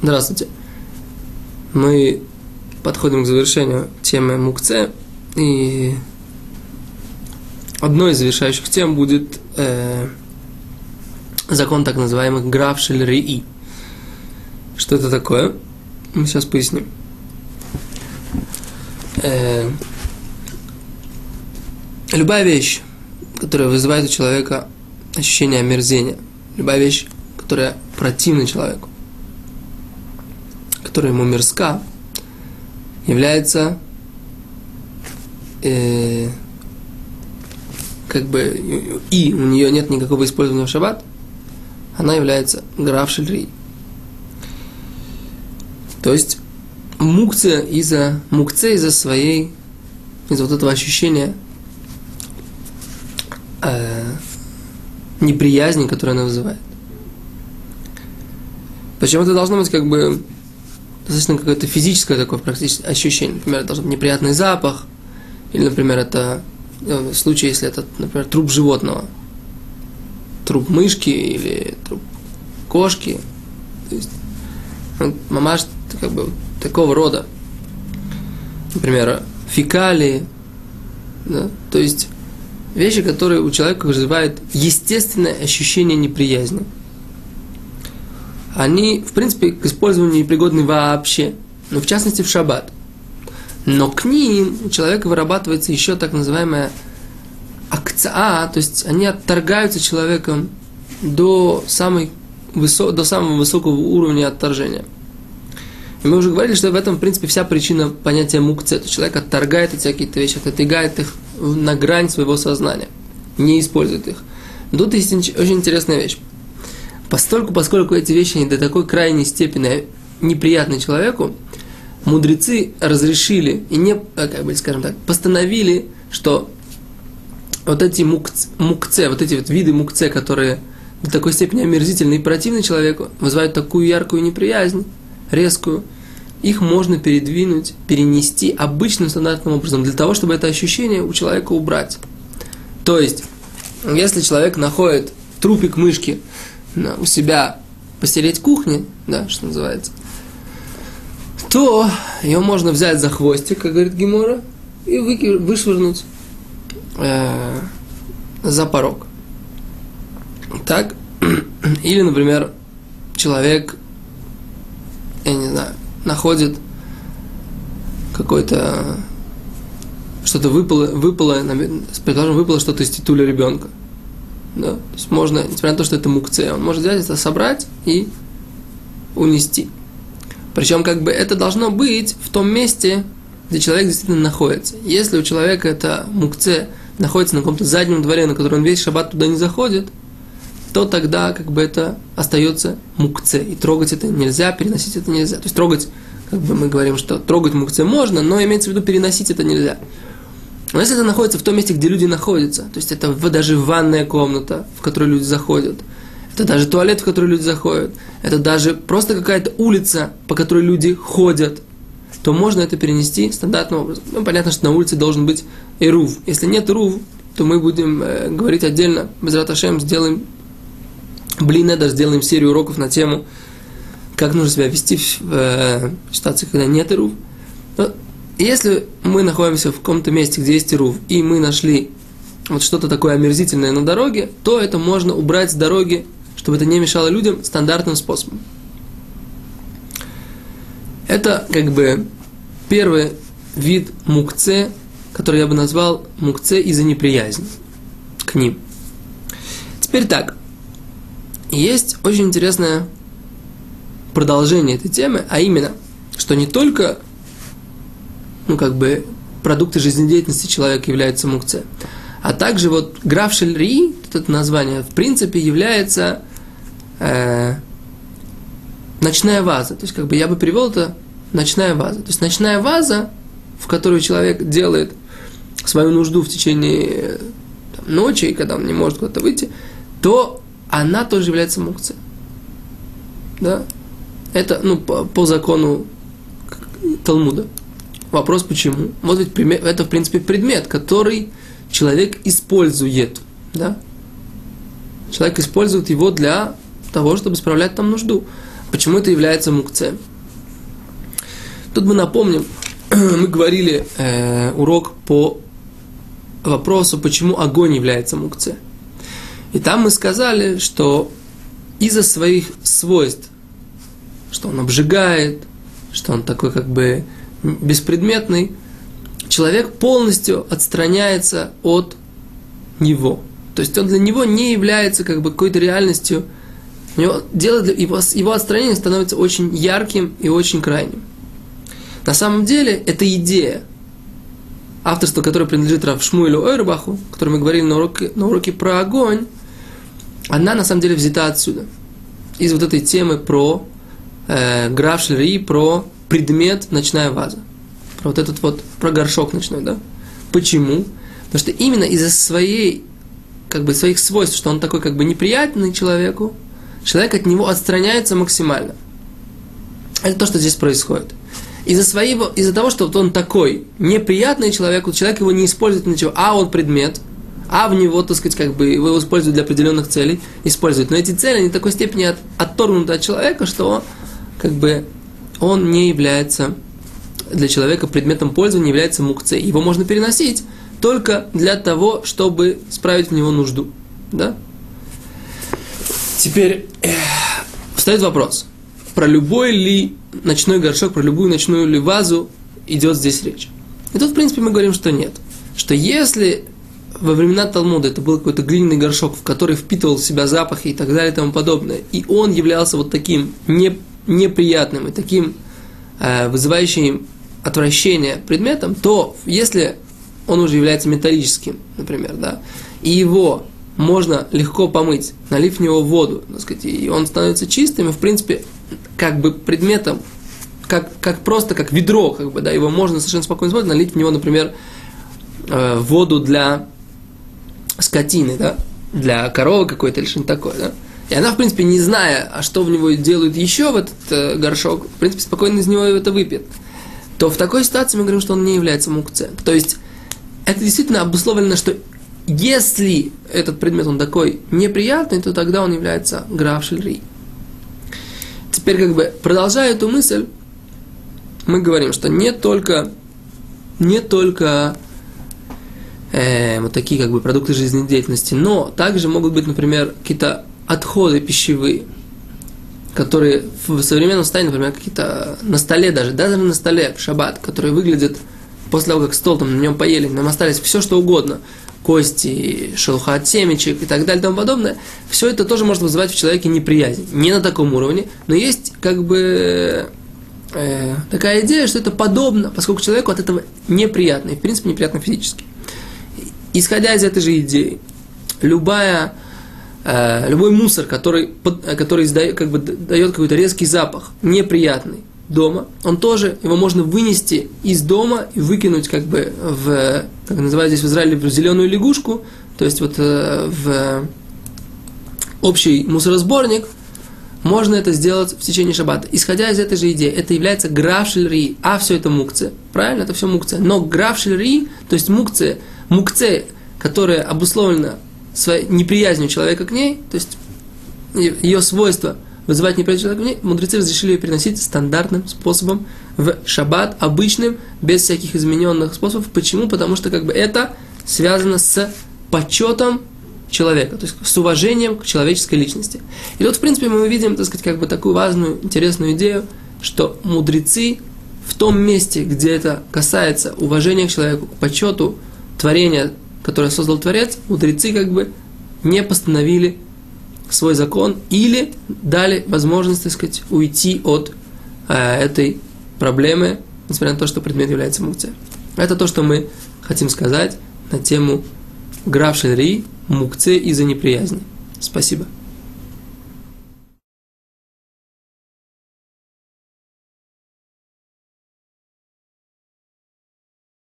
Здравствуйте. Мы подходим к завершению темы Мукце, и одной из завершающих тем будет э, закон так называемых граф Шельрии. Что это такое? Мы сейчас поясним. Э, любая вещь, которая вызывает у человека ощущение омерзения, любая вещь, которая противна человеку, которая ему мирска, является э, как бы и у нее нет никакого использования в шаббат, она является граф шельри. То есть мукция из-за мукция из-за своей из-за вот этого ощущения э, неприязни, которую она вызывает. Почему это должно быть как бы достаточно какое-то физическое такое практически ощущение. Например, должен неприятный запах, или, например, это э, в случае, если это, например, труп животного, труп мышки или труп кошки. То есть, ну, мамаш как бы такого рода. Например, фекалии. Да? То есть вещи, которые у человека вызывают естественное ощущение неприязни они, в принципе, к использованию непригодны вообще, ну, в частности, в шаббат. Но к ним у человека вырабатывается еще так называемая акция, то есть они отторгаются человеком до, самой высо, до самого высокого уровня отторжения. И мы уже говорили, что в этом, в принципе, вся причина понятия мукце. То человек отторгает эти какие-то вещи, отодвигает их на грань своего сознания, не использует их. Тут есть очень интересная вещь. Постольку, поскольку эти вещи не до такой крайней степени неприятны человеку, мудрецы разрешили и не, э, как бы, скажем так, постановили, что вот эти мукце, мукце, вот эти вот виды мукце, которые до такой степени омерзительны и противны человеку, вызывают такую яркую неприязнь, резкую, их можно передвинуть, перенести обычным стандартным образом, для того, чтобы это ощущение у человека убрать. То есть, если человек находит трупик мышки у себя постереть кухни, да, что называется, то ее можно взять за хвостик, как говорит Гемора, и вышвырнуть э, за порог. Так? Или, например, человек, я не знаю, находит какой-то что-то выпало, выпало, предположим, выпало что-то из титуля ребенка. Да? То есть можно, несмотря на то, что это мукце, он может взять это, собрать и унести. Причем как бы это должно быть в том месте, где человек действительно находится. Если у человека это мукце находится на каком-то заднем дворе, на который он весь шаббат туда не заходит, то тогда как бы это остается мукце. И трогать это нельзя, переносить это нельзя. То есть трогать, как бы мы говорим, что трогать мукце можно, но имеется в виду переносить это нельзя. Но если это находится в том месте, где люди находятся, то есть это даже ванная комната, в которую люди заходят, это даже туалет, в который люди заходят, это даже просто какая-то улица, по которой люди ходят, то можно это перенести стандартным образом. Ну, понятно, что на улице должен быть эрув. Если нет эрув, то мы будем э, говорить отдельно. Без раташем сделаем блин, даже сделаем серию уроков на тему, как нужно себя вести в э, ситуации, когда нет Если мы находимся в каком-то месте, где есть рув, и мы нашли вот что-то такое омерзительное на дороге, то это можно убрать с дороги, чтобы это не мешало людям стандартным способом. Это как бы первый вид мукце, который я бы назвал мукце из-за неприязни к ним. Теперь так. Есть очень интересное продолжение этой темы, а именно, что не только ну, как бы, продукты жизнедеятельности человека являются мукце. А также вот граф Шельри, это название, в принципе, является э, ночная ваза. То есть, как бы я бы привел это ночная ваза. То есть, ночная ваза, в которую человек делает свою нужду в течение там, ночи, когда он не может куда-то выйти, то она тоже является мукцией. Да? Это, ну, по, по закону Талмуда. Вопрос почему? Вот ведь это, в принципе, предмет, который человек использует. Да? Человек использует его для того, чтобы справлять там нужду. Почему это является мукце? Тут мы напомним, мы говорили э, урок по вопросу, почему огонь является мукце. И там мы сказали, что из-за своих свойств, что он обжигает, что он такой как бы беспредметный, человек полностью отстраняется от него. То есть он для него не является как бы какой-то реальностью. У него дело для его, его отстранение становится очень ярким и очень крайним. На самом деле, это идея, авторство, которое принадлежит Рав Шмуэлю Ойрбаху, котором мы говорили на уроке, на уроке про огонь, она на самом деле взята отсюда. Из вот этой темы про э, граф про предмет ночная ваза. Про вот этот вот, про горшок ночной, да? Почему? Потому что именно из-за своей, как бы своих свойств, что он такой как бы неприятный человеку, человек от него отстраняется максимально. Это то, что здесь происходит. Из-за своего, из-за того, что вот он такой неприятный человеку, человек его не использует ничего, а он предмет, а в него, так сказать, как бы его используют для определенных целей, используют. Но эти цели, они в такой степени от, отторгнуты от человека, что как бы он не является для человека предметом пользования, не является мукцей. Его можно переносить только для того, чтобы справить в него нужду. Да? Теперь э, встает вопрос, про любой ли ночной горшок, про любую ночную ли вазу идет здесь речь. И тут, в принципе, мы говорим, что нет. Что если во времена Талмуда это был какой-то глиняный горшок, в который впитывал в себя запахи и так далее и тому подобное, и он являлся вот таким не, неприятным и таким э, вызывающим отвращение предметом, то если он уже является металлическим, например, да, и его можно легко помыть, налив в него воду, так сказать, и он становится чистым, и, в принципе, как бы предметом, как, как просто как ведро, как бы, да, его можно совершенно спокойно использовать, налить в него, например, э, воду для скотины, да, для коровы какой-то или что-нибудь такое, да. И она, в принципе, не зная, а что в него делают еще в этот э, горшок, в принципе, спокойно из него это выпьет. То в такой ситуации мы говорим, что он не является мукце. То есть, это действительно обусловлено, что если этот предмет, он такой неприятный, то тогда он является граф шельри. Теперь, как бы, продолжая эту мысль, мы говорим, что не только, не только э, вот такие как бы продукты жизнедеятельности, но также могут быть, например, какие-то отходы пищевые, которые в современном состоянии, например, какие-то на столе даже, даже на столе в шаббат, которые выглядят после того, как стол там на нем поели, нам остались все что угодно, кости, шелуха от семечек и так далее и тому подобное, все это тоже может вызывать в человеке неприязнь. Не на таком уровне, но есть как бы э, такая идея, что это подобно, поскольку человеку от этого неприятно, и в принципе неприятно физически. Исходя из этой же идеи, любая, э, любой мусор, который, который издает, как бы дает какой-то резкий запах, неприятный, дома, он тоже, его можно вынести из дома и выкинуть как бы в, как называют здесь в Израиле, в зеленую лягушку, то есть вот э, в общий мусоросборник, можно это сделать в течение шаббата. Исходя из этой же идеи, это является графшельри, а все это мукция. Правильно? Это все мукция. Но графшельри, то есть мукция, мукция, которая обусловлена своей неприязнью человека к ней, то есть ее свойства – вызывать неприятие человека, мудрецы разрешили ее переносить стандартным способом в шаббат, обычным, без всяких измененных способов. Почему? Потому что как бы это связано с почетом человека, то есть с уважением к человеческой личности. И вот, в принципе, мы видим, так сказать, как бы такую важную, интересную идею, что мудрецы в том месте, где это касается уважения к человеку, к почету творения, которое создал Творец, мудрецы как бы не постановили свой закон или дали возможность, так сказать, уйти от э, этой проблемы, несмотря на то, что предмет является мукцией. Это то, что мы хотим сказать на тему граф Шельри, мукце из-за неприязни. Спасибо.